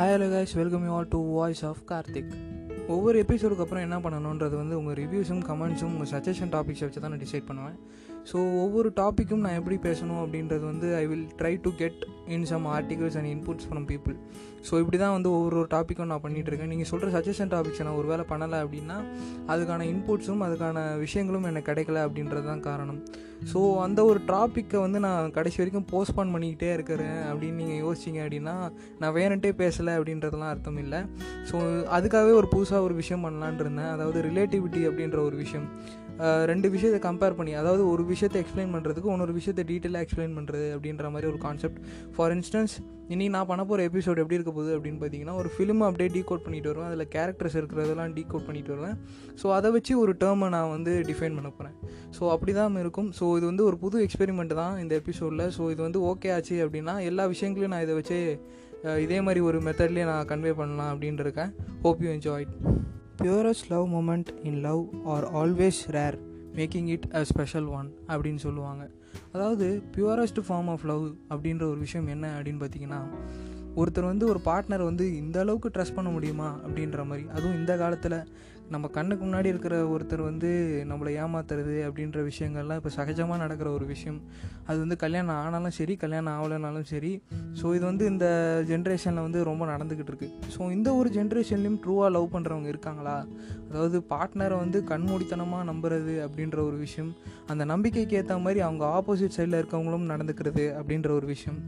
Hi hello guys welcome you all to voice of Karthik ஒவ்வொரு எபிசோடுக்கு அப்புறம் என்ன பண்ணணுன்றது வந்து உங்கள் ரிவ்யூஸும் கமெண்ட்ஸும் உங்கள் சஜஷன் டாபிக்ஸை வச்சு தான் நான் டிசைட் பண்ணுவேன். ஸோ ஒவ்வொரு டாப்பிக்கும் நான் எப்படி பேசணும் அப்படின்றது வந்து I will try to get in some articles and inputs from people so இப்படி தான் வந்து ஒவ்வொரு ஒரு டாப்பிக்கும் நான் பண்ணிகிட்டு இருக்கேன் நீங்கள் சொல்கிற சஜஷன் டாபிக்ஸ் நான் ஒரு வேளை பண்ணலை அப்படின்னா அதுக்கான இன்புட்ஸும் அதுக்கான விஷயங்களும் எனக்கு கிடைக்கல அப்படின்றது தான் காரணம். ஸோ அந்த ஒரு டாப்பிக்கை வந்து நான் கடைசி வரைக்கும் போஸ்ட்பான் பண்ணிக்கிட்டே இருக்கிறேன் அப்படின்னு நீங்கள் யோசிச்சிங்க அப்படின்னா நான் வேணுன்ட்டே பேசலை அப்படின்றதெல்லாம் அர்த்தம் இல்லை. ஸோ அதுக்காகவே ஒரு புதுசாக ஒரு விஷயம் பண்ணலான் இருந்தேன். அதாவது ரிலேட்டிவிட்டி அப்படின்ற ஒரு விஷயம். ரெண்டு விஷயத்தை கம்பேர் பண்ணி அதாவது ஒரு விஷயத்தை எக்ஸ்பிளைன் பண்ணுறதுக்கு இன்னொரு விஷயத்தை டீட்டெயிலாக எக்ஸ்பிளைன் பண்ணுறது அப்படின்ற மாதிரி ஒரு கான்செப்ட் ஃபார் இன்ஸ்டன்ஸ் இனி நான் பண்ண போகிற எபிசோட் எப்படி இருக்க போகுது அப்படின்னு பார்த்தீங்கன்னா ஒரு ஃபிலிம் அப்படியே டீகோட் பண்ணிட்டு வருவேன். அதில் கேரக்டர்ஸ் இருக்கிறதெல்லாம் டீகோட் பண்ணிட்டு வருவேன். ஸோ அதை வச்சு ஒரு டேர்மை நான் வந்து டிஃபைன் பண்ண போகிறேன் ஸோ அப்படி தான் இருக்கும். ஸோ இது வந்து ஒரு புது எக்ஸ்பெரிமெண்ட் தான் இந்த எபிசோடில் ஸோ இது வந்து ஓகே ஆச்சு அப்படின்னா எல்லா விஷயங்களையும் நான் இதை வச்சு இதே மாதிரி ஒரு மெத்தட்லேயே நான் கன்வே பண்ணலாம் அப்படின்ட்டு இருக்கேன். Hope you enjoy purest love moment in love are always rare making it a special one அப்படின்னு சொல்லுவாங்க. அதாவது பியூரஸ்ட் ஃபார்ம் ஆஃப் லவ் அப்படின்ற ஒரு விஷயம் என்ன அப்படின்னு பார்த்தீங்கன்னா ஒருத்தர் வந்து ஒரு பார்ட்னர் வந்து இந்த அளவுக்கு ட்ரஸ்ட் பண்ண முடியுமா அப்படின்ற மாதிரி. அதுவும் இந்த காலத்தில் நம்ம கண்ணுக்கு முன்னாடி இருக்கிற ஒருத்தர் வந்து நம்மளை ஏமாத்துறது அப்படின்ற விஷயங்கள்லாம் இப்போ சகஜமாக நடக்கிற ஒரு விஷயம். அது வந்து கல்யாணம் ஆனாலும் சரி கல்யாணம் ஆகலைனாலும் சரி. ஸோ இது வந்து இந்த ஜென்ரேஷனில் வந்து ரொம்ப நடந்துக்கிட்டு இருக்கு. ஸோ இந்த ஒரு ஜென்ரேஷன்லேயும் ட்ரூவாக லவ் பண்ணுறவங்க இருக்காங்களா? அதாவது பார்ட்னரை வந்து கண்மூடித்தனமாக நம்புறது அப்படின்ற ஒரு விஷயம். அந்த நம்பிக்கைக்கு ஏற்ற மாதிரி அவங்க ஆப்போசிட் சைடில் இருக்கவங்களும் நடந்துக்கிறது அப்படின்ற ஒரு விஷயம்.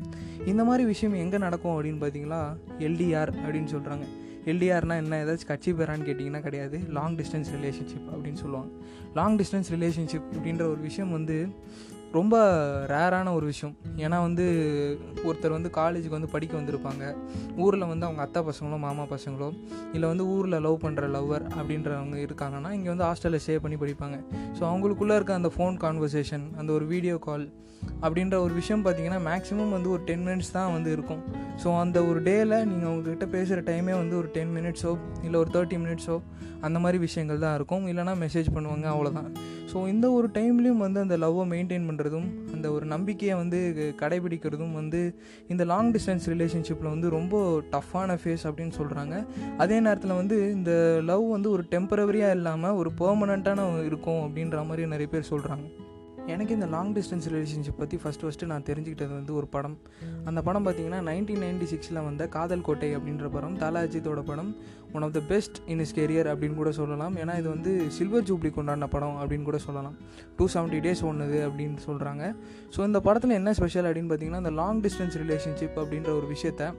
இந்த மாதிரி விஷயம் எங்கே நடக்கும் அப்படின்னு பார்த்தீங்களா எல்டிஆர் அப்படின்னு சொல்கிறாங்க எல்டிஆர்னா என்ன? ஏதாச்சும் கட்சி பேரான்னு கேட்டிங்கன்னா கிடையாது. லாங் டிஸ்டன்ஸ் ரிலேஷன்ஷிப் அப்படின்னு சொல்லுவாங்க. லாங் டிஸ்டன்ஸ் ரிலேஷன்ஷிப் அப்படின்ற ஒரு விஷயம் வந்து ரொம்ப ரேரான ஒரு விஷயம். ஏன்னா வந்து ஒருத்தர் வந்து காலேஜுக்கு வந்து படிக்க வந்திருப்பாங்க. ஊரில் வந்து அவங்க அத்தா பசங்களோ மாமா பசங்களோ இல்லை வந்து ஊரில் லவ் பண்ணுற லவ்வர் அப்படின்றவங்க இருக்காங்கன்னா இங்கே வந்து ஹாஸ்டலில் ஸ்டே பண்ணி படிப்பாங்க. ஸோ அவங்களுக்குள்ளே இருக்க அந்த ஃபோன் கான்வர்சேஷன் அந்த ஒரு வீடியோ கால் அப்படின்ற ஒரு விஷயம் பார்த்தீங்கன்னா மேக்ஸிமம் வந்து ஒரு டென் மினிட்ஸ் தான் வந்து இருக்கும். ஸோ அந்த ஒரு டேயில் நீங்கள் அவங்கக்கிட்ட பேசுகிற டைமே வந்து ஒரு டென் மினிட்ஸோ இல்லை ஒரு தேர்ட்டி மினிட்ஸோ அந்த மாதிரி விஷயங்கள் தான் இருக்கும். இல்லைனா மெசேஜ் பண்ணுவாங்க அவ்வளோதான் ஸோ இந்த ஒரு டைம்லேயும் வந்து அந்த லவ்வை மெயின்டைன் பண்ணுறதும் அந்த ஒரு நம்பிக்கையை வந்து கடைபிடிக்கிறதும் வந்து இந்த லாங் டிஸ்டன்ஸ் ரிலேஷன்ஷிப்பில் வந்து ரொம்ப டஃப்பான ஃபேஸ் அப்படின்னு சொல்கிறாங்க அதே நேரத்தில் வந்து இந்த லவ் வந்து ஒரு டெம்பரவரியாக இல்லாமல் ஒரு பெர்மனண்ட்டான இருக்கும் அப்படின்ற மாதிரி நிறைய பேர் சொல்கிறாங்க எனக்கு இந்த லாங் டிஸ்டன்ஸ் ரிலேஷன்ஷிப் பற்றி ஃபஸ்ட்டு ஃபஸ்ட்டு நான் தெரிஞ்சுக்கிட்டது வந்து ஒரு படம். அந்த படம் பார்த்தீங்கன்னா நைன்டீன் நைன்டி சிக்ஸில் வந்த காதல் கோட்டை அப்படின்ற படம் தாலாஜித்தோட படம் one of the best in his career அப்படின்னு கூட சொல்லலாம். ஏன்னா இது வந்து சில்வர் ஜூப்ளி கொண்டாடின படம் அப்படின்னு கூட சொல்லலாம். டூ செவன்ட்டி டேஸ் ஒன்றுது அப்படின்னு சொல்கிறாங்க ஸோ இந்த படத்தில் என்ன ஸ்பெஷல் அப்படின்னு பார்த்தீங்கன்னா இந்த லாங் டிஸ்டன்ஸ் ரிலேஷன்ஷிப் அப்படின்ற ஒரு விஷயத்த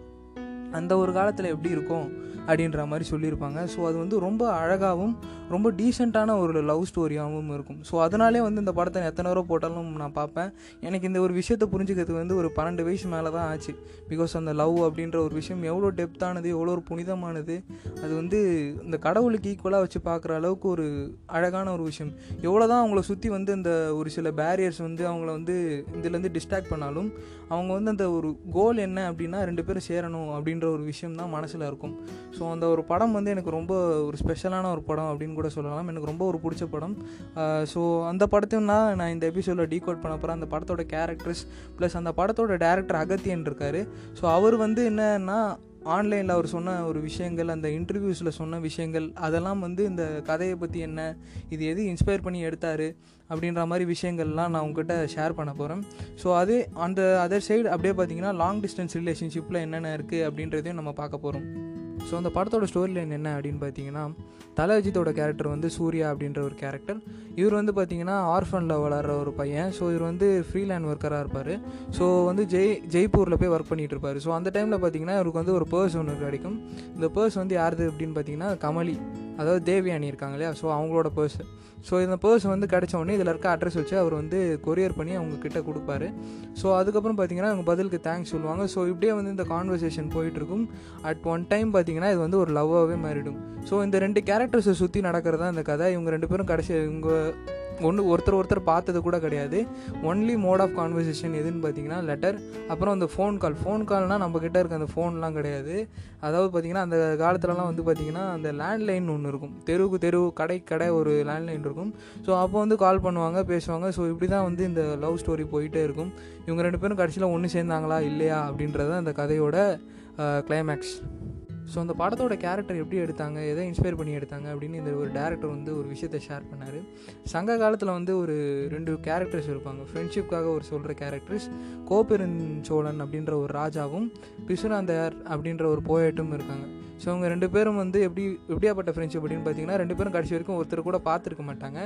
அந்த ஒரு காலத்தில் எப்படி இருக்கும் அப்படின்ற மாதிரி சொல்லியிருப்பாங்க. ஸோ அது வந்து ரொம்ப அழகாகவும் ரொம்ப டீசெண்டான ஒரு லவ் ஸ்டோரியாகவும் இருக்கும். ஸோ அதனாலே வந்து இந்த படத்தை எத்தனை தடவை போட்டாலும் நான் பார்ப்பேன். எனக்கு இந்த ஒரு விஷயத்தை புரிஞ்சுக்கிறதுக்கு வந்து ஒரு பன்னெண்டு வயசு மேலே தான் ஆச்சு. பிகாஸ் அந்த லவ் அப்படின்ற ஒரு விஷயம் எவ்வளோ டெப்த்தானது எவ்வளோ ஒரு புனிதமானது அது வந்து இந்த கடவுளுக்கு ஈக்குவலாக வச்சு பார்க்குற அளவுக்கு ஒரு அழகான ஒரு விஷயம். எவ்வளோ தான் அவங்கள சுற்றி வந்து இந்த ஒரு சில பேரியர்ஸ் வந்து அவங்கள வந்து இதுலேருந்து டிஸ்ட்ராக்ட் பண்ணாலும் அவங்க வந்து அந்த ஒரு கோல் என்ன அப்படின்னா ரெண்டு பேரும் சேரணும் அப்படின்ற ஒரு விஷயம் தான் மனசில் இருக்கும். ஸோ அந்த ஒரு படம் வந்து எனக்கு ரொம்ப ஒரு ஸ்பெஷலான ஒரு படம் அப்படின்னு கூட சொல்லலாம். எனக்கு ரொம்ப ஒரு பிடிச்ச படம். ஸோ அந்த படத்தையும் தான் நான் இந்த எபிசோடில் டீகோட் பண்ண போகிறேன் அந்த படத்தோட கேரக்டர்ஸ் ப்ளஸ் அந்த படத்தோட டேரக்டர் அகத்தியன் இருக்கார். ஸோ அவர் வந்து என்னன்னா ஆன்லைனில் அவர் சொன்ன ஒரு விஷயங்கள் அந்த இன்டர்வியூஸில் சொன்ன விஷயங்கள் அதெல்லாம் வந்து இந்த கதையை பற்றி என்ன இது எது இன்ஸ்பயர் பண்ணி எடுத்தார் அப்படின்ற மாதிரி விஷயங்கள்லாம் நான் உங்ககிட்ட ஷேர் பண்ண போகிறேன் ஸோ அதே அந்த அதர் சைடு அப்படியே பார்த்தீங்கன்னா லாங் டிஸ்டன்ஸ் ரிலேஷன்ஷிப்பில் என்னென்ன இருக்குது அப்படின்றதையும் நம்ம பார்க்க போகிறோம் ஸோ அந்த படத்தோட ஸ்டோரி லைன் என்ன அப்படின்னு பார்த்தீங்கன்னா தல அஜித்தோட கேரக்டர் வந்து சூர்யா அப்படின்ற ஒரு கேரக்டர் இவர் வந்து பார்த்தீங்கன்னா ஆர்ஃபனில் வளர்கிற ஒரு பையன். ஸோ இவர் வந்து ஃப்ரீலேண்ட் ஒர்க்கராக இருப்பார். ஸோ வந்து ஜெய் ஜெய்ப்பூரில் போய் ஒர்க் பண்ணிகிட்டு இருப்பார். ஸோ அந்த டைமில் பார்த்தீங்கன்னா இவருக்கு வந்து ஒரு பர்ஸ் ஒன்று கிடைக்கும். இந்த பர்ஸ் வந்து யாருது அப்படின்னு பார்த்தீங்கன்னா கமலி. அதாவது தேவியானி இருக்காங்க இல்லையா ஸோ அவங்களோட பர்ஸ் ஸோ இந்த பர்ஸ் வந்து கிடச்ச உடனே இதில் இருக்க அட்ரஸ் வச்சு அவர் வந்து கொரியர் பண்ணி அவங்க கிட்ட கொடுப்பாரு. ஸோ அதுக்கப்புறம் பார்த்தீங்கன்னா அவங்க பதிலுக்கு தேங்க்ஸ் சொல்லுவாங்க. ஸோ இப்படியே வந்து இந்த கான்வர்சேஷன் போயிட்டுருக்கும் அட் ஒன் டைம் பார்த்தீங்கன்னா இது வந்து ஒரு லவ்வாகவே மாறிடும். ஸோ இந்த ரெண்டு கேரக்டர்ஸை சுற்றி நடக்கிறதா இந்த கதை. இவங்க ரெண்டு பேரும் கடைசி இவங்க ஒன்று ஒருத்தர் ஒருத்தர் பார்த்தது கூட கிடையாது. ஒன்லி மோட் ஆஃப் கான்வர்சேஷன் எதுன்னு பார்த்தீங்கன்னா லெட்டர் அப்புறம் அந்த ஃபோன் கால் ஃபோன் கால்னால் நம்மக்கிட்ட இருக்க அந்த ஃபோன்லாம் கிடையாது. அதாவது பார்த்தீங்கன்னா அந்த காலத்துலலாம் வந்து பார்த்தீங்கன்னா அந்த லேண்ட்லைன் ஒன்று இருக்கும். தெருவுக்கு தெரு கடை கடை ஒரு லேண்ட்லைன் இருக்கும். ஸோ அப்போ வந்து கால் பண்ணுவாங்க பேசுவாங்க. ஸோ இப்படி தான் வந்து இந்த லவ் ஸ்டோரி போயிட்டே இருக்கும். இவங்க ரெண்டு பேரும் கடைசியில் ஒன்று சேர்ந்தாங்களா இல்லையா அப்படின்றது அந்த கதையோட கிளைமேக்ஸ் ஸோ அந்த படத்தோட கேரக்டர் எப்படி எடுத்தாங்க எதை இன்ஸ்பயர் பண்ணி எடுத்தாங்க அப்படின்னு இந்த ஒரு டேரக்டர் வந்து ஒரு விஷயத்தை ஷேர் பண்ணார். சங்க காலத்தில் வந்து ஒரு ரெண்டு கேரக்டர்ஸ் இருப்பாங்க. ஃப்ரெண்ட்ஷிப்காக ஒரு சொல்கிற கேரக்டர்ஸ் கோபெருஞ்சோழன் அப்படின்ற ஒரு ராஜாவும் பிசுராந்தையார் அப்படின்ற ஒரு போயட்டும் இருக்காங்க. ஸோ அவங்க ரெண்டு பேரும் வந்து எப்படி எப்படியாப்பட்ட ஃப்ரெண்ட்ஷிப் அப்படின்னு பார்த்தீங்கன்னா ரெண்டு பேரும் கடைசி வரைக்கும் ஒருத்தர் கூட பார்த்துருக்க மாட்டாங்க.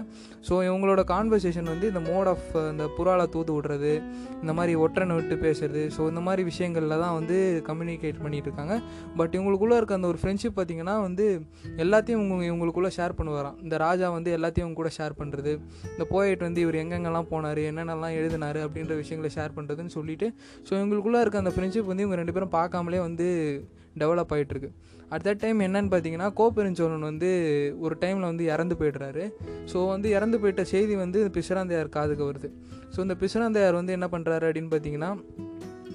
ஸோ இவங்களோட கான்வர்சேஷன் வந்து இந்த மோட் ஆஃப் இந்த புறால தூது விடுறது இந்த மாதிரி ஒற்றனை விட்டு பேசுறது ஸோ இந்த மாதிரி விஷயங்களில் தான் வந்து கம்யூனிகேட் பண்ணிட்டு இருக்காங்க. பட் இவங்களுக்குள்ளே இருக்க அந்த ஒரு ஃப்ரெண்ட்ஷிப் பார்த்தீங்கன்னா வந்து எல்லாத்தையும் இவங்க இவங்களுக்குள்ளே ஷேர் பண்ணுவாராம். இந்த ராஜா வந்து எல்லாத்தையும் கூட ஷேர் பண்ணுறது இந்த போயிட் வந்து இவர் எங்கெங்கெல்லாம் போனார் என்னென்னலாம் எழுதினார் அப்படின்ற விஷயங்களை ஷேர் பண்ணுறதுன்னு சொல்லிட்டு ஸோ இவங்களுக்குள்ளே இருக்க அந்த ஃப்ரெண்ட்ஷிப் வந்து இவங்க ரெண்டு பேரும் பார்க்காமலே வந்து டெவலப் ஆகிட்டுருக்கு அட் தட் டைம் என்னன்னு பார்த்தீங்கன்னா கோப்பெருஞ்சோழன் வந்து ஒரு டைமில் வந்து இறந்து போயிடுறாரு. ஸோ வந்து இறந்து போயிட்ட செய்தி வந்து பிசுராந்தையார் காதுக்கு வருது. ஸோ இந்த பிசுராந்தையார் வந்து என்ன பண்ணுறாரு அப்படின்னு பார்த்தீங்கன்னா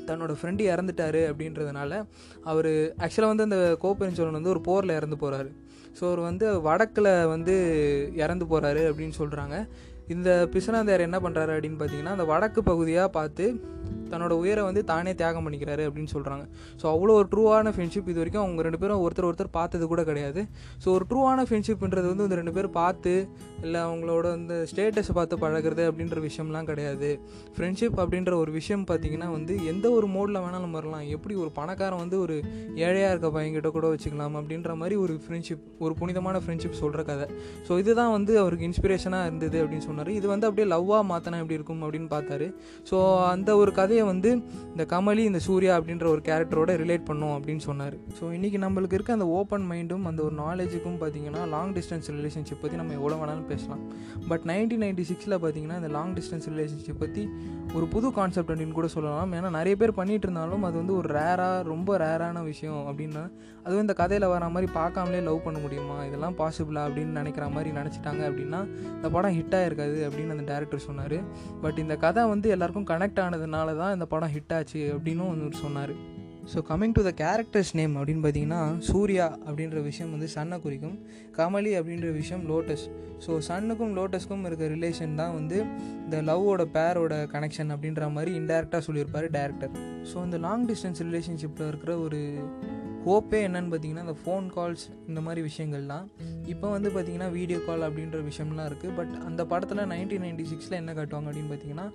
தன்னோட ஃப்ரெண்டு இறந்துட்டாரு அப்படின்றதுனால அவர் ஆக்சுவலாக வந்து அந்த கோப்பெருஞ்சோழன் வந்து ஒரு போரில் இறந்து போகிறாரு ஸோ அவர் வந்து வடக்கில் வந்து இறந்து போகிறாரு அப்படின்னு சொல்கிறாங்க இந்த பிசுநாதையார் என்ன பண்ணுறாரு அப்படின்னு பார்த்தீங்கன்னா அந்த வடக்கு பகுதியாக பார்த்து தன்னோட உயரை வந்து தானே தியாகம் பண்ணிக்கிறாரு அப்படின்னு சொல்கிறாங்க ஸோ அவ்வளோ ஒரு ட்ரூவான ஃப்ரெண்ட்ஷிப் இது வரைக்கும் அவங்க ரெண்டு பேரும் ஒருத்தர் ஒருத்தர் பார்த்தது கூட கிடையாது. ஸோ ஒரு ட்ரூவான ஃப்ரெண்ட்ஷிப்ன்றது வந்து இந்த ரெண்டு பேர் பார்த்து இல்லை அவங்களோட அந்த ஸ்டேட்டஸை பார்த்து பழகிறது அப்படின்ற விஷயம்லாம் கிடையாது. ஃப்ரெண்ட்ஷிப் அப்படின்ற ஒரு விஷயம் பார்த்தீங்கன்னா வந்து எந்த ஒரு மோடில் வேணாலும் வரலாம். எப்படி ஒரு பணக்காரன் வந்து ஒரு ஏழையாக இருக்க பையன்கிட்ட கூட வச்சுக்கலாம் அப்படின்ற மாதிரி ஒரு ஃப்ரெண்ட்ஷிப் ஒரு புனிதமான ஃப்ரெண்ட்ஷிப் சொல்கிற கதை. ஸோ இதுதான் வந்து அவருக்கு இன்ஸ்பிரேஷனாக இருந்தது அப்படின்னு சொன்னார். இது வந்து அப்படியே லவ்வாக மாற்றினா எப்படி இருக்கும் அப்படின்னு பார்த்தாரு. ஸோ அந்த ஒரு கதையை வந்து இந்த கமலி இந்த சூர்யா அப்படின்ற ஒரு கேரக்டரோட ரிலேட் பண்ணும் அப்படின்னு சொன்னார். ஸோ இன்றைக்கி நம்மளுக்கு இருக்க அந்த ஓப்பன் மைண்டும் அந்த ஒரு நாலேஜுக்கும் பார்த்தீங்கன்னா லாங் டிஸ்டன்ஸ் ரிலேஷன்ஷிப் பற்றி நம்ம எவ்வளோ வேணாலும் பேசலாம். பட் நைன்டீன் நைன்டி சிக்ஸில் பார்த்தீங்கன்னா இந்த லாங் டிஸ்டன்ஸ் ரிலேஷன்ஷிப் பற்றி ஒரு புது கான்செப்ட் அப்படின்னு கூட சொல்லலாம். ஏன்னா நிறைய பேர் பண்ணிகிட்டு இருந்தாலும் அது வந்து ஒரு ரேராக ரொம்ப ரேரான விஷயம் அப்படின்னா அதுவும் இந்த கதையில் வர மாதிரி பார்க்காமலே லவ் பண்ண முடியுமா? இதெல்லாம் பாசிபிளா அப்படின்னு நினைக்கிற மாதிரி நினச்சிட்டாங்க அப்படின்னா இந்த படம் ஹிட் ஆகிருக்காது அப்படின்னு அந்த டேரக்டர் சொன்னார். பட் இந்த கதை வந்து எல்லாருக்கும் கனெக்ட் ஆனதுனால தான் இந்த படம் ஹிட் ஆச்சு அப்படின்னு ஒன்று சொன்னார். So coming to the characters name அப்படின்னு பார்த்தீங்கன்னா சூர்யா அப்படின்ற விஷயம் வந்து சன்னை குறிக்கும். கமலி அப்படின்ற விஷயம் லோட்டஸ். ஸோ சன்னுக்கும் லோட்டஸ்க்கும் இருக்க ரிலேஷன் தான் வந்து இந்த லவ்வோட பேரோட கனெக்ஷன் அப்படின்ற மாதிரி இன்டெரக்டாக சொல்லியிருப்பார் டேரக்டர் ஸோ இந்த லாங் டிஸ்டன்ஸ் ரிலேஷன்ஷிப்பில் இருக்கிற ஒரு ஹோப்பே என்னன்னு பார்த்தீங்கன்னா இந்த ஃபோன் கால்ஸ் இந்த மாதிரி விஷயங்கள்லாம். இப்போ வந்து பார்த்தீங்கன்னா வீடியோ கால் அப்படின்ற விஷயம்லாம் இருக்குது பட் அந்த படத்தில் நைன்டீன் நைன்டி சிக்ஸில் என்ன காட்டுவாங்க அப்படின்னு பார்த்தீங்கன்னா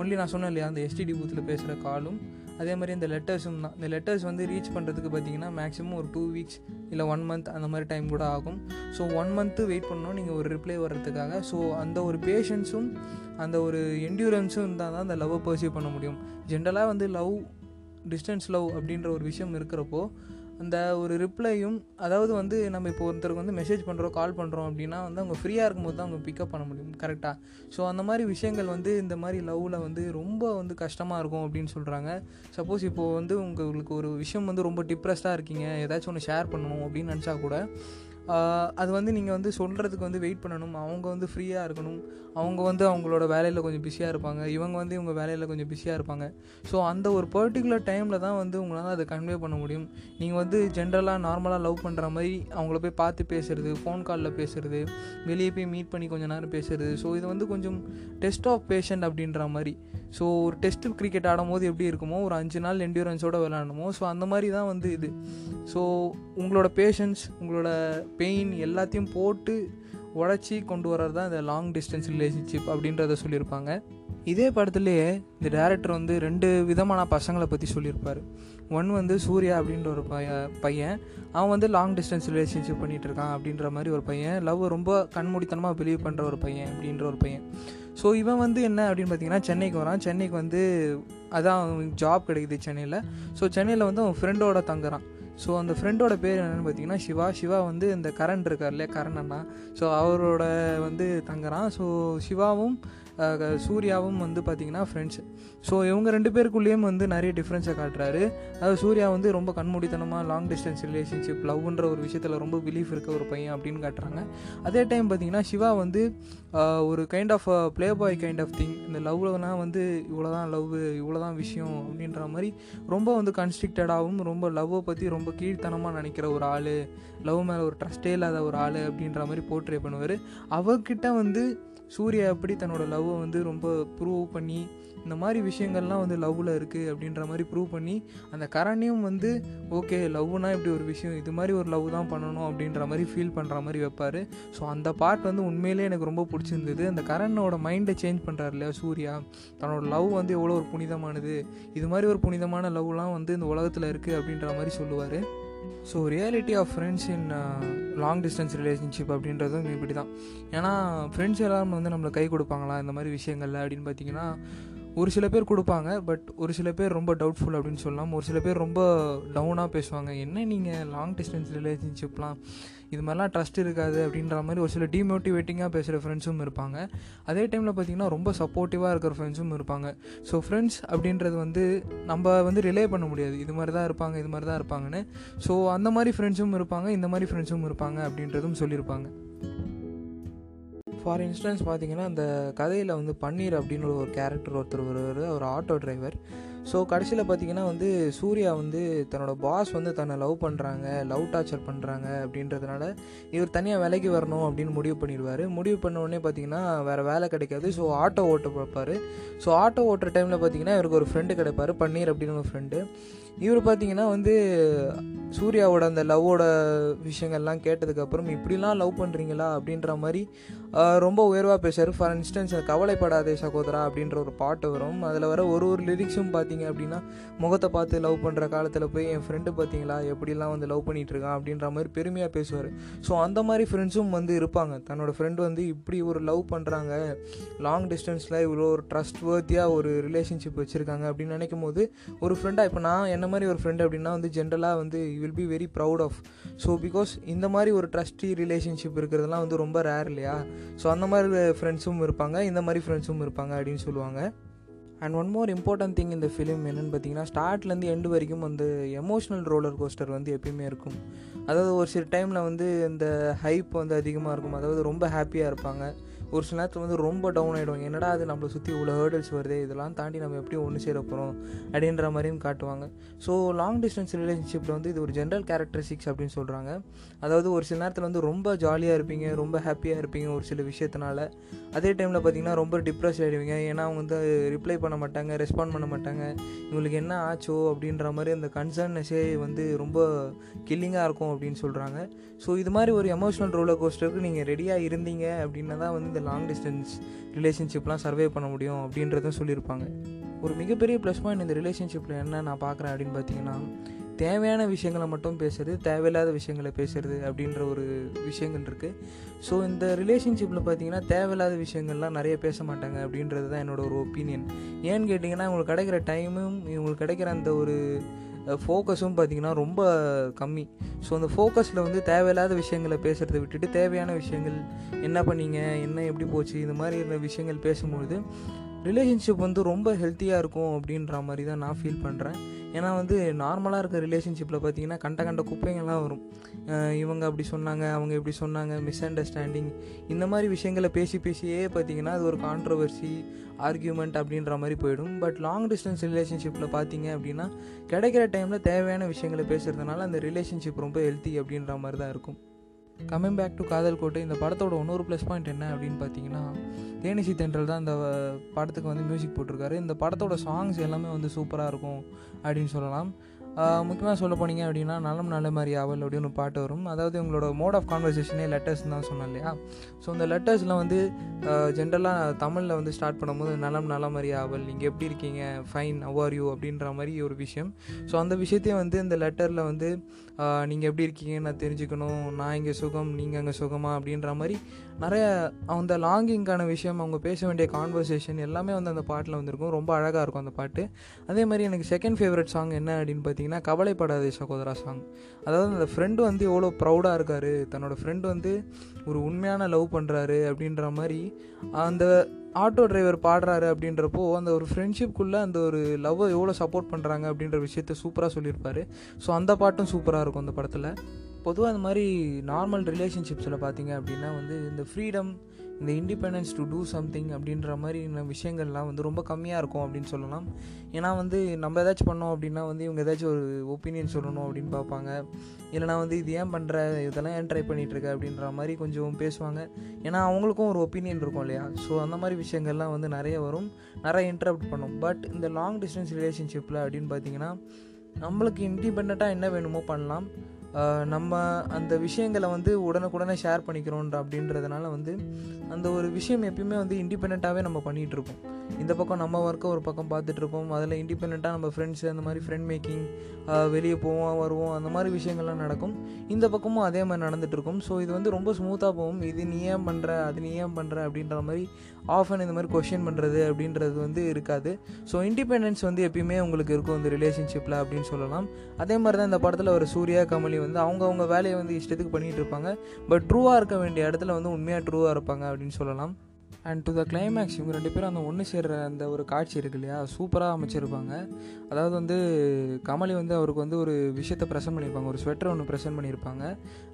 ஒன்லி நான் சொன்னேன் இல்லையா அந்த எஸ்டிடி பூத்தில் பேசுகிற காலும் அதே மாதிரி இந்த லெட்டர்ஸும் தான். இந்த லெட்டர்ஸ் வந்து ரீச் பண்ணுறதுக்கு பார்த்தீங்கன்னா மேக்ஸிமம் ஒரு டூ வீக்ஸ் இல்லை ஒன் மந்த் அந்த மாதிரி டைம் கூட ஆகும். ஸோ ஒன் மந்த்து வெயிட் பண்ணணும். நீங்கள் ஒரு ரிப்ளை வர்றதுக்காக. ஸோ அந்த ஒரு பேஷன்ஸும் அந்த ஒரு என்டியூரன்ஸும் இருந்தால் தான் அந்த லவ்வை பர்சீவ் பண்ண முடியும். ஜென்ரலாக வந்து லவ் டிஸ்டன்ஸ் லவ் அப்படின்ற ஒரு விஷயம் இருக்கிறப்போ அந்த ஒரு ரிப்ளையும் அதாவது வந்து நம்ம இப்போ ஒருத்தருக்கு வந்து மெசேஜ் பண்ணுறோம் கால் பண்ணுறோம் அப்படின்னா வந்து அவங்க ஃப்ரீயாக இருக்கும்போது தான் அவங்க பிக்கப் பண்ண முடியும் கரெக்டாக ஸோ அந்த மாதிரி விஷயங்கள் வந்து இந்த மாதிரி லவ்வில் வந்து ரொம்ப வந்து கஷ்டமாக இருக்கும் அப்படின்னு சொல்கிறாங்க சப்போஸ் இப்போது வந்து உங்களுக்கு ஒரு விஷயம் வந்து ரொம்ப டிப்ரெஸ்டாக இருக்கீங்க ஏதாச்சும் ஒன்று ஷேர் பண்ணணும் அப்படின்னு நினச்சா கூட அது வந்து நீங்கள் வந்து சொல்கிறதுக்கு வந்து வெயிட் பண்ணணும். அவங்க வந்து ஃப்ரீயாக இருக்கணும். அவங்க வந்து அவங்களோட வேலையில் கொஞ்சம் பிஸியாக இருப்பாங்க. இவங்க வந்து இவங்க வேலையில் கொஞ்சம் பிஸியாக இருப்பாங்க. ஸோ அந்த ஒரு பர்டிகுலர் டைமில் தான் வந்து உங்களால் அதை கன்வே பண்ண முடியும். நீங்கள் வந்து ஜென்ரலாக நார்மலாக லவ் பண்ணுற மாதிரி அவங்கள போய் பார்த்து பேசுகிறது ஃபோன் காலில் பேசுகிறது வெளியே போய் மீட் பண்ணி கொஞ்சம் நேரம் பேசுகிறது ஸோ இது வந்து கொஞ்சம் டெஸ்ட் ஆஃப் பேஷண்ட் அப்படின்ற மாதிரி. ஸோ ஒரு டெஸ்ட் கிரிக்கெட் ஆடும்போது எப்படி இருக்குமோ ஒரு அஞ்சு நாள் என்டியூரன்ஸோடு விளாடணுமோ ஸோ அந்த மாதிரி தான் வந்து இது. ஸோ உங்களோட பேஷன்ஸ் உங்களோட பெயின் எல்லாத்தையும் போட்டு உடச்சி கொண்டு வர்றது தான் இந்த லாங் டிஸ்டன்ஸ் ரிலேஷன்ஷிப் அப்படின்றத சொல்லியிருப்பாங்க. இதே படத்துலேயே இந்த டேரக்டர் வந்து ரெண்டு விதமான பசங்களை பற்றி சொல்லியிருப்பார். ஒன் வந்து சூர்யா அப்படின்ற ஒரு பைய பையன். அவன் வந்து லாங் டிஸ்டன்ஸ் ரிலேஷன்ஷிப் பண்ணிகிட்டு இருக்கான் அப்படின்ற மாதிரி ஒரு பையன். லவ் ரொம்ப கண்மூடித்தனமாக பிலீவ் பண்ணுற ஒரு பையன் அப்படின்ற ஒரு பையன். ஸோ இவன் வந்து என்ன அப்படின்னு பார்த்தீங்கன்னா சென்னைக்கு வரான். சென்னைக்கு வந்து அதான் அவனுக்கு ஜாப் கிடைக்குது சென்னையில். ஸோ சென்னையில் வந்து அவன் ஃப்ரெண்டோட தங்குறான். ஸோ அந்த ஃப்ரெண்டோட பேர் என்னென்னு பார்த்தீங்கன்னா சிவா. சிவா வந்து இந்த கரண் இருக்கார் இல்லையா கரண் அண்ணா. ஸோ அவரோட வந்து தங்குறான். ஸோ சிவாவும் சூர்யாவும் வந்து பார்த்திங்கன்னா ஃப்ரெண்ட்ஸ் ஸோ இவங்க ரெண்டு பேருக்குள்ளேயும் வந்து நிறைய டிஃப்ரென்ஸை காட்டுறாரு. அதாவது சூர்யா வந்து ரொம்ப கண்மூடித்தனமாக லாங் டிஸ்டன்ஸ் ரிலேஷன்ஷிப் லவ்ன்ற ஒரு விஷயத்தில் ரொம்ப பிலீஃப் இருக்க ஒரு பையன் அப்படின்னு காட்டுறாங்க. அதே டைம் பார்த்திங்கன்னா சிவா வந்து ஒரு kind of playboy kind of thing இந்த லவ்லனா வந்து இவ்வளோ தான் லவ் இவ்வளோ தான் விஷயம் அப்படின்ற மாதிரி ரொம்ப வந்து கன்ஸ்ட்ரிக்டடாகவும் ரொம்ப லவ்வை பற்றி ரொம்ப கீழ்த்தனமாக நினைக்கிற ஒரு ஆள் லவ் மேலே ஒரு ட்ரஸ்டே இல்லாத ஒரு ஆள் அப்படின்ற மாதிரி போர்ட்ரே பண்ணுவார். அவர்கிட்ட வந்து சூர்யா எப்படி தன்னோட லவ்வை வந்து ரொம்ப ப்ரூவ் பண்ணி இந்த மாதிரி விஷயங்கள்லாம் வந்து லவ்வில் இருக்குது அப்படின்ற மாதிரி ப்ரூவ் பண்ணி அந்த கரணையும் வந்து ஓகே லவ்னா இப்படி ஒரு விஷயம் இது மாதிரி ஒரு லவ் தான் பண்ணணும் அப்படின்ற மாதிரி ஃபீல் பண்ணுற மாதிரி வைப்பார். ஸோ அந்த பார்ட் வந்து உண்மையிலே எனக்கு ரொம்ப பிடிச்சிருந்தது. அந்த கரனோட மைண்டை சேஞ்ச் பண்ணுறாரு இல்லையா சூர்யா? தன்னோட லவ் வந்து எவ்வளோ ஒரு புனிதமானது. இது மாதிரி ஒரு புனிதமான லவ்லாம் வந்து இந்த உலகத்தில் இருக்குது அப்படின்ற மாதிரி சொல்லுவார். So reality of friends in long distance relationship அப்படின்றதும் இப்படி தான் ஏன்னா ஃப்ரெண்ட்ஸ் எல்லாரும் வந்து நம்மளை கை கொடுப்பாங்களா இந்த மாதிரி விஷயங்கள்ல அப்படின்னு பார்த்தீங்கன்னா ஒரு சில பேர் கொடுப்பாங்க பட் ஒரு சில பேர் ரொம்ப டவுட்ஃபுல் அப்படின்னு சொல்லலாம். ஒரு சில பேர் ரொம்ப டவுனாக பேசுவாங்க. என்ன நீங்கள் லாங் டிஸ்டன்ஸ் ரிலேஷன்ஷிப்லாம் இது மாதிரிலாம் ட்ரஸ்ட் இருக்காது அப்படின்ற மாதிரி ஒரு சில டிமோட்டிவேட்டிங்காக பேசுகிற ஃப்ரெண்ட்ஸும் இருப்பாங்க. அதே டைமில் பார்த்திங்கன்னா ரொம்ப சப்போர்ட்டிவாக இருக்கிற ஃப்ரெண்ட்ஸும் இருப்பாங்க. ஸோ ஃப்ரெண்ட்ஸ் அப்படின்றது வந்து நம்ம வந்து ரிலே பண்ண முடியாது. இது மாதிரி தான் இருப்பாங்க இது மாதிரி தான் இருப்பாங்கன்னு. ஸோ அந்த மாதிரி ஃப்ரெண்ட்ஸும் இருப்பாங்க இந்த மாதிரி ஃப்ரெண்ட்ஸும் இருப்பாங்க அப்படின்றதும் சொல்லியிருப்பாங்க. ஃபார் இன்ஸ்டன்ஸ் பார்த்தீங்கன்னா அந்த கதையில் வந்து பன்னீர் அப்படின்னு ஒரு கேரக்டர் ஒருத்தர் வருவார். அவர் ஆட்டோ டிரைவர் ஸோ கடைசியில் பார்த்தீங்கன்னா வந்து சூர்யா வந்து தன்னோட பாஸ் வந்து தன்னை லவ் பண்ணுறாங்க லவ் டார்ச்சர் பண்ணுறாங்க அப்படின்றதுனால இவர் தனியாக வேலைக்கு வரணும் அப்படின்னு முடிவு பண்ணிடுவார். முடிவு பண்ண உடனே பார்த்தீங்கன்னா வேறு வேலை கிடைக்காது. ஸோ ஆட்டோ ஓட்ட பார்ப்பார். ஸோ ஆட்டோ ஓட்டுற டைமில் பார்த்தீங்கன்னா இவருக்கு ஒரு ஃப்ரெண்டு கிடைப்பார் பன்னீர் அப்படின்னு ஒரு ஃப்ரெண்டு இவர் பார்த்தீங்கன்னா வந்து சூர்யாவோட அந்த லவ்வோட விஷயங்கள்லாம் கேட்டதுக்கப்புறம் இப்படிலாம் லவ் பண்ணுறீங்களா அப்படின்ற மாதிரி ரொம்ப உயர்வாக பேசுவார். ஃபார் இன்ஸ்டன்ஸ் கவலைப்படாதே சகோதரா அப்படின்ற ஒரு பாட்டு வரும். அதில் வர ஒரு ஒரு லிரிக்ஸும் பார்த்தீங்க அப்படின்னா முகத்தை பார்த்து லவ் பண்ணுற காலத்தில் போய் என் ஃப்ரெண்டு பார்த்தீங்களா எப்படிலாம் வந்து லவ் பண்ணிகிட்ருக்கான் அப்படின்ற மாதிரி பெருமையாக பேசுவார். ஸோ அந்த மாதிரி ஃப்ரெண்ட்ஸும் வந்து இருப்பாங்க. தன்னோட ஃப்ரெண்டு வந்து இப்படி ஒரு லவ் பண்ணுறாங்க லாங் டிஸ்டன்ஸில் இவ்வளோ ஒரு ட்ரஸ்ட் வேர்த்தியாக ஒரு ரிலேஷன்ஷிப் வச்சுருக்காங்க அப்படின்னு நினைக்கும் போது ஒரு ஃப்ரெண்டாக இப்போ நான் என்ன மாதிரி ஒரு ஃப்ரெண்டு அப்படின்னா வந்து ஜென்ரலாக வந்து will be very proud of so because இந்த மாதிரி ஒரு ட்ரஸ்டி ரிலேஷன்ஷிப் இருக்கிறதுலாம் வந்து ரொம்ப ரேர் இல்லையா? ஸோ அந்த மாதிரி ஃப்ரெண்ட்ஸும் இருப்பாங்க இந்த மாதிரி ஃப்ரெண்ட்ஸும் இருப்பாங்க அப்படின்னு சொல்லுவாங்க. And one more important thing இந்த ஃபிலிம் என்னென்னு பார்த்தீங்கன்னா ஸ்டார்ட்லேருந்து எண்டு வரைக்கும் வந்து எமோஷ்னல் ரோலர் கோஸ்டர் வந்து எப்பயுமே இருக்கும். அதாவது ஒரு சில டைமில் வந்து இந்த ஹைப் வந்து அதிகமாக இருக்கும். அதாவது ரொம்ப ஹாப்பியாக இருப்பாங்க. ஒரு சில நேரத்தில் வந்து ரொம்ப டவுன் ஆகிடுவாங்க என்னடா அது நம்மளை சுற்றி இவ்வளோ ஹேர்டல்ஸ் வருது? இதெல்லாம் தாண்டி நம்ம எப்படி ஒன்று சேர போகிறோம் அப்படின்ற மாதிரியும் காட்டுவாங்க. ஸோ லாங் டிஸ்டன்ஸ் ரிலேஷன்ஷிப்பில் வந்து இது ஒரு ஜென்ரல் கேரக்டரிஸ்டிக்ஸ் அப்படின்னு சொல்கிறாங்க அதாவது ஒரு சில நேரத்தில் வந்து ரொம்ப ஜாலியாக இருப்பீங்க ரொம்ப ஹாப்பியாக இருப்பீங்க ஒரு சில விஷயத்தினால. அதே டைமில் பார்த்தீங்கன்னா ரொம்ப டிப்ரெஸ் ஆகிடுவீங்க ஏன்னா அவங்க வந்து ரிப்ளை பண்ண மாட்டாங்க ரெஸ்பாண்ட் பண்ண மாட்டாங்க. இவங்களுக்கு என்ன ஆச்சோ அப்படின்ற மாதிரி அந்த கன்சர்னஸே வந்து ரொம்ப கில்லிங்காக இருக்கும் அப்படின்னு சொல்கிறாங்க ஸோ இது மாதிரி ஒரு எமோஷனல் ரோலர் கோஸ்டருக்கு நீங்கள் ரெடியாக இருந்தீங்க அப்படின்னா தான் வந்து இந்த லாங் டிஸ்டன்ஸ் ரிலேஷன்ஷிப்லாம் சர்வே பண்ண முடியும் அப்படின்றதும் சொல்லியிருப்பாங்க. ஒரு மிகப்பெரிய ப்ளஸ் பாயிண்ட் இந்த ரிலேஷன்ஷிப்பில் என்ன நான் பார்க்குறேன் அப்படின்னு பார்த்தீங்கன்னா தேவையான விஷயங்களை மட்டும் பேசுறது தேவையில்லாத விஷயங்களை பேசுறது அப்படின்ற ஒரு விஷயங்கள் இருக்குது ஸோ இந்த ரிலேஷன்ஷிப்பில் பார்த்தீங்கன்னா தேவையில்லாத விஷயங்கள்லாம் நிறைய பேச மாட்டாங்க அப்படின்றது தான் என்னோட ஒரு ஒப்பீனியன் ஏன்னு கேட்டிங்கன்னா இவங்களுக்கு கிடைக்கிற டைமும் இவங்களுக்கு கிடைக்கிற அந்த ஒரு ஃபோக்கஸும் பார்த்திங்கன்னா ரொம்ப கம்மி. ஸோ அந்த ஃபோக்கஸில் வந்து தேவையில்லாத விஷயங்களை பேசுகிறத விட்டுட்டு தேவையான விஷயங்கள் என்ன பண்ணீங்க என்ன எப்படி போச்சு இந்த மாதிரி விஷயங்கள் பேசும்பொழுது ரிலேஷன்ஷிப் வந்து ரொம்ப ஹெல்த்தியாக இருக்கும் அப்படின்ற மாதிரி தான் நான் ஃபீல் பண்ணுறேன் ஏன்னா வந்து நார்மலாக இருக்க ரிலேஷன்ஷிப்பில் பார்த்தீங்கன்னா கண்ட கண்ட குப்பைங்கள்லாம் வரும். இவங்க அப்படி சொன்னாங்க அவங்க இப்படி சொன்னாங்க மிஸ் அண்டர்ஸ்டாண்டிங் இந்த மாதிரி விஷயங்களை பேசி பேசியே பார்த்தீங்கன்னா அது ஒரு கான்ட்ரவர்சி ஆர்கியூமெண்ட் அப்படின்ற மாதிரி போயிடும். பட் லாங் டிஸ்டன்ஸ் ரிலேஷன்ஷிப்பில் பார்த்தீங்க அப்படின்னா கிடைக்கிற டைமில் தேவையான விஷயங்களை பேசுகிறதுனால அந்த ரிலேஷன்ஷிப் ரொம்ப ஹெல்த்தி அப்படின்ற மாதிரி தான் இருக்கும். கம்மிங் பேக் டு காதல் கோட்டை இந்த படத்தோட இன்னொரு ப்ளஸ் பாயிண்ட் என்ன அப்படின்னு பார்த்தீங்கன்னா தேனிசி தென்றல் தான் இந்த படத்துக்கு வந்து மியூசிக் போட்டிருக்காரு. இந்த படத்தோட சாங்ஸ் எல்லாமே வந்து சூப்பராக இருக்கும் அப்படின்னு சொல்லலாம். முக்கியமாக சொல்ல போனீங்க அப்படின்னா நலம் நல்ல மாதிரி ஆவல் அப்படின்னு ஒரு பாட்டு வரும். அதாவது உங்களோட மோட் ஆஃப் கான்வர்சேஷனே லெட்டர்ஸ் தான் சொன்னேன் இல்லையா? ஸோ இந்த லெட்டர்ஸில் வந்து ஜென்ரலாக தமிழில் வந்து ஸ்டார்ட் பண்ணும்போது நலம் நல்ல மாதிரி ஆவல் நீங்கள் எப்படி இருக்கீங்க? ஃபைன் அவர் யூ அப்படின்ற மாதிரி ஒரு விஷயம். ஸோ அந்த விஷயத்தையும் வந்து இந்த லெட்டரில் வந்து நீங்கள் எப்படி இருக்கீங்கன்னு நான் தெரிஞ்சுக்கணும். நான் இங்கே சுகம் நீங்கள் அங்கே சுகமா அப்படின்ற மாதிரி நிறைய அந்த லாங்கிங்கான விஷயம் அவங்க பேச வேண்டிய கான்வர்சேஷன் எல்லாமே வந்து அந்த பாட்டில் வந்திருக்கும். ரொம்ப அழகாக இருக்கும் அந்த பாட்டு. அதே மாதிரி எனக்கு செகண்ட் ஃபேவரட் சாங் என்ன அப்படின்னு பார்த்தீங்கன்னா கவலைப்படாதே சகோதரா சாங் அதாவது அந்த ஃப்ரெண்டு வந்து எவ்வளோ ப்ரௌடாக இருக்கார். தன்னோட ஃப்ரெண்டு வந்து ஒரு உண்மையான லவ் பண்ணுறாரு அப்படின்ற மாதிரி அந்த ஆட்டோ டிரைவர் பாடுறாரு அப்படின்றப்போ அந்த ஒரு ஃப்ரெண்ட்ஷிப்குள்ளே அந்த ஒரு லவ்வை எவ்வளோ சப்போர்ட் பண்ணுறாங்க அப்படின்ற விஷயத்த சூப்பராக சொல்லியிருப்பார். ஸோ அந்த பாட்டும் சூப்பராக இருக்கும் அந்த படத்தில். பொதுவாக அந்த மாதிரி நார்மல் ரிலேஷன்ஷிப்ஸில் பார்த்தீங்க அப்படின்னா வந்து இந்த ஃப்ரீடம் இந்த இண்டிபெண்டன்ஸ் டு டூ சம்திங் அப்படின்ற மாதிரி விஷயங்கள்லாம் வந்து ரொம்ப கம்மியாக இருக்கும் அப்படின்னு சொல்லலாம். ஏன்னா வந்து நம்ம ஏதாச்சும் பண்ணோம் அப்படின்னா வந்து இவங்க ஏதாச்சும் ஒரு ஒப்பீனியன் சொல்லணும் அப்படின்னு பார்ப்பாங்க. இல்லைனா வந்து இது ஏன் பண்ணுற இதெல்லாம் ஏன் ட்ரை பண்ணிகிட்ருக்க அப்படின்ற மாதிரி கொஞ்சம் பேசுவாங்க. ஏன்னா அவங்களுக்கும் ஒரு ஒப்பீனியன் இருக்கும் இல்லையா? ஸோ அந்த மாதிரி விஷயங்கள்லாம் வந்து நிறைய வரும் நிறைய இன்டரப்ட் பண்ணும். பட் இந்த லாங் டிஸ்டன்ஸ் ரிலேஷன்ஷிப்பில் அப்படின்னு பார்த்தீங்கன்னா நம்மளுக்கு இண்டிபெண்ட்டாக என்ன வேணுமோ பண்ணலாம். நம்ம அந்த விஷயங்களை வந்து உடனுக்குடனே ஷேர் பண்ணிக்கிறோன்ற அப்படின்றதுனால வந்து அந்த ஒரு விஷயம் எப்பயுமே வந்து இண்டிபெண்ட்டாகவே நம்ம பண்ணிகிட்ருப்போம் இந்த பக்கம் நம்ம ஒர்க்கை ஒரு பக்கம் பார்த்துட்ருப்போம். அதில் இண்டிபெண்ட்டாக நம்ம ஃப்ரெண்ட்ஸு அந்த மாதிரி ஃப்ரெண்ட் மேக்கிங் வெளியே போவோம் வருவோம் அந்த மாதிரி விஷயங்கள்லாம் நடக்கும். இந்த பக்கமும் அதே மாதிரி நடந்துகிட்ருக்கும் ஸோ இது வந்து ரொம்ப ஸ்மூத்தாக போகும். இது நீ ஏன் பண்ணுற அது நீ ஏன் பண்ணுற அப்படின்ற மாதிரி ஆஃப் அண்ட் இந்த மாதிரி கொஷின் பண்ணுறது அப்படின்றது வந்து இருக்காது. ஸோ இண்டிபெண்டன்ஸ் வந்து எப்பயுமே உங்களுக்கு இருக்கும். இந்த ரிலேஷன்ஷிப்பில் அப்படின்னு சொல்லலாம். அதே மாதிரி தான் இந்த படத்தில் ஒரு சூர்யா கமலி வந்து அவங்கவுங்க வேலையை வந்து இஷ்டத்துக்கு பண்ணிகிட்டு இருப்பாங்க பட் ட்ரூவாக இருக்க வேண்டிய இடத்துல வந்து உண்மையாக ட்ரூவாக இருப்பாங்க அப்படின்னு சொல்லலாம். அண்ட் டு த கிளைமேக்ஸ் இவங்க ரெண்டு பேரும் அந்த ஒன்று சேர்ற அந்த ஒரு காட்சி இருக்கு இல்லையா? சூப்பராக அமைச்சிருப்பாங்க. அதாவது வந்து கமலி வந்து அவருக்கு வந்து ஒரு விஷயத்தை ப்ரெசென்ட் பண்ணியிருப்பாங்க. ஒரு ஸ்வெட்டர் ஒன்று ப்ரெசென்ட் பண்ணியிருப்பாங்க.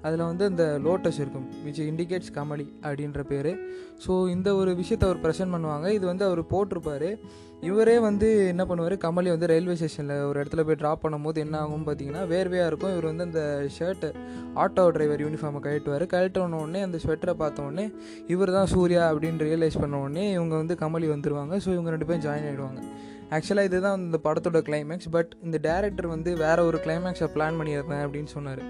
அதில் வந்து இந்த லோட்டஸ் இருக்கும் விச் இண்டிகேட்ஸ் கமலி அப்படின்ற பேர். ஸோ இந்த ஒரு விஷயத்தை அவர் ப்ரெசென்ட் பண்ணுவாங்க. இது வந்து அவர் போட்டிருப்பார். இவரே வந்து என்ன பண்ணுவார்? கமலி வந்து ரயில்வே ஸ்டேஷனில் ஒரு இடத்துல போய் ட்ராப் பண்ணும்போது என்ன ஆகும் பார்த்தீங்கன்னா வேர்வையாக இருக்கும். இவர் வந்து அந்த ஷர்ட்டு ஆட்டோ டிரைவர் யூனிஃபார்மை கழட்டுவார். கழட்டின உடனே அந்த ஸ்வெட்டரை பார்த்த உடனே இவர் தான் சூர்யா அப்படின்னு ரியலைஸ் பண்ண உடனே இவங்க வந்து கமலி வந்துடுவாங்க ஸோ இவங்க ரெண்டு பேரும் ஜாயின் ஆகிடுவாங்க ஆக்சுவலாக இதுதான் இந்த படத்தோட கிளைமேக்ஸ் பட் இந்த டேரக்டர் வந்து வேறு ஒரு கிளைமேக்ஸை பிளான் பண்ணியிருந்தேன் அப்படின்னு சொன்னார்.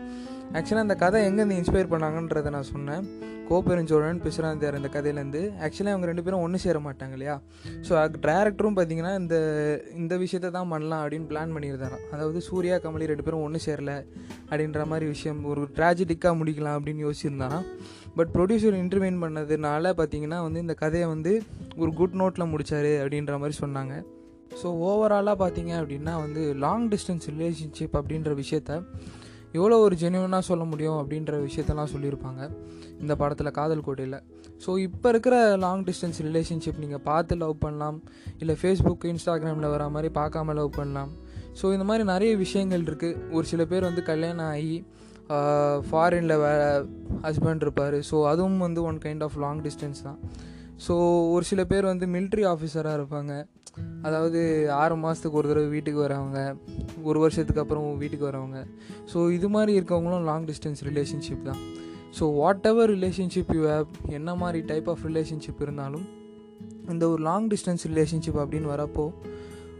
ஆக்சுவலாக அந்த கதை எங்கேருந்து இன்ஸ்பயர் பண்ணாங்கன்றதை நான் சொன்னேன். கோப்பெருஞ்சோழன் பிசுராந்தியார் இந்த கதையிலேருந்து ஆக்சுவலாக அவங்க ரெண்டு பேரும் ஒன்று சேர மாட்டாங்க இல்லையா ஸோ டேரக்டரும் பார்த்தீங்கன்னா இந்த இந்த விஷயத்தை தான் பண்ணலாம் அப்படின்னு பிளான் பண்ணியிருந்தாராம். அதாவது சூர்யா கமலி ரெண்டு பேரும் ஒன்று சேரல அப்படின்ற மாதிரி விஷயம் ஒரு ட்ராஜடிக்காக முடிக்கலாம் அப்படின்னு யோசிச்சிருந்தாராம். பட் ப்ரொடியூசர் இன்டர்வியூன் பண்ணதுனால பார்த்தீங்கன்னா வந்து இந்த கதையை வந்து ஒரு குட் நோட்டில் முடித்தார் அப்படின்ற மாதிரி சொன்னாங்க. ஸோ ஓவராலாக பார்த்தீங்க அப்படின்னா வந்து லாங் டிஸ்டன்ஸ் ரிலேஷன்ஷிப் அப்படின்ற விஷயத்த எவ்வளோ ஒரு ஜென்யூனாக சொல்ல முடியும் அப்படின்ற விஷயத்தெல்லாம் சொல்லியிருப்பாங்க இந்த படத்தில் காதல் கோட்டையில். ஸோ இப்போ இருக்கிற லாங் டிஸ்டன்ஸ் ரிலேஷன்ஷிப் நீங்கள் பார்த்து லவ் பண்ணலாம். இல்லை ஃபேஸ்புக் இன்ஸ்டாகிராமில் வர மாதிரி பார்க்காம லவ் பண்ணலாம். ஸோ இந்த மாதிரி நிறைய விஷயங்கள் இருக்குது ஒரு சில பேர் வந்து கல்யாணம் ஆகி ஃபாரினில் வே ஹஸ்பண்ட் இருப்பார். ஸோ அதுவும் வந்து one kind of long distance தான். ஸோ ஒரு சில பேர் வந்து மிலிட்ரி ஆஃபீஸராக இருப்பாங்க. அதாவது ஆறு மாதத்துக்கு ஒரு தடவை வீட்டுக்கு வரவங்க ஒரு வருஷத்துக்கு அப்புறம் வீட்டுக்கு வரவங்க. ஸோ இது மாதிரி இருக்கவங்களும் லாங் டிஸ்டன்ஸ் ரிலேஷன்ஷிப் தான். So whatever relationship you have என்ன மாதிரி டைப் ஆஃப் ரிலேஷன்ஷிப் இருந்தாலும் இந்த ஒரு லாங் டிஸ்டன்ஸ் ரிலேஷன்ஷிப் அப்படின்னு வரப்போ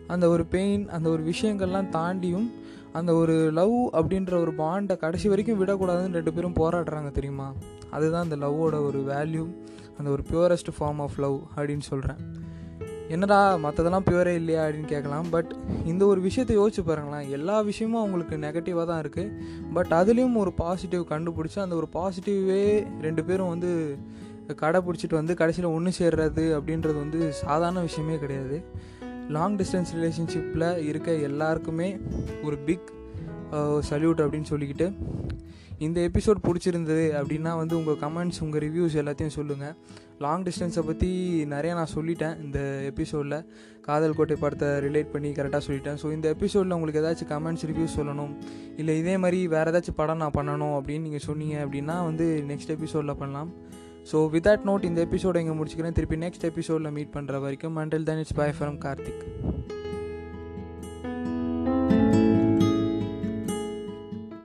அந்த ஒரு பெயின் அந்த ஒரு விஷயங்கள்லாம் தாண்டியும் அந்த ஒரு லவ் அப்படின்ற ஒரு பாண்டை கடைசி வரைக்கும் விடக்கூடாதுன்னு ரெண்டு பேரும் போராடுறாங்க தெரியுமா? அதுதான் அந்த லவ்வோட ஒரு வேல்யூ அந்த ஒரு பியூரஸ்ட் ஃபார்ம் ஆஃப் லவ் அப்படின்னு சொல்கிறேன் என்னடா மற்றதெல்லாம் பியூரே இல்லையா அப்படின்னு கேட்கலாம். பட் இந்த ஒரு விஷயத்தை யோசிச்சு பாருங்களேன். எல்லா விஷயமும் அவங்களுக்கு நெகட்டிவாக தான் இருக்குது பட் அதுலேயும் ஒரு பாசிட்டிவ் கண்டுபிடிச்சி அந்த ஒரு பாசிட்டிவே ரெண்டு பேரும் வந்து கடைப்பிடிச்சிட்டு வந்து கடைசியில் ஒன்று சேர்றது அப்படின்றது வந்து சாதாரண விஷயமே கிடையாது. லாங் டிஸ்டன்ஸ் ரிலேஷன்ஷிப்பில் இருக்க எல்லாருக்குமே ஒரு பிக் சல்யூட் அப்படின்னு சொல்லிக்கிட்டு இந்த எபிசோட் பிடிச்சிருந்தது அப்படின்னா வந்து உங்கள் கமெண்ட்ஸ் உங்கள் ரிவ்யூஸ் எல்லாத்தையும் சொல்லுங்கள் லாங் டிஸ்டன்ஸை பற்றி நிறையா நான் சொல்லிட்டேன் இந்த எபிசோடில் காதல் கோட்டை படத்தை ரிலேட் பண்ணி கரெக்டாக சொல்லிட்டேன். ஸோ இந்த எபிசோடில் உங்களுக்கு ஏதாச்சும் கமெண்ட்ஸ் ரிவ்யூஸ் சொல்லணும் இல்லை இதே மாதிரி வேறு ஏதாச்சும் படம் நான் பண்ணணும் அப்படின்னு நீங்கள் சொன்னீங்க அப்படின்னா வந்து நெக்ஸ்ட் எபிசோடில் பண்ணலாம். ஸோ வித் தட் நோட் இந்த எபிசோட இங்கே முடிச்சுக்கிறேன். திருப்பி நெக்ஸ்ட் எபிசோடில் மீட் பண்ணுற வரைக்கும் மண்டல் தன் இட்ஸ் பை ஃப்ரம் கார்த்திக்.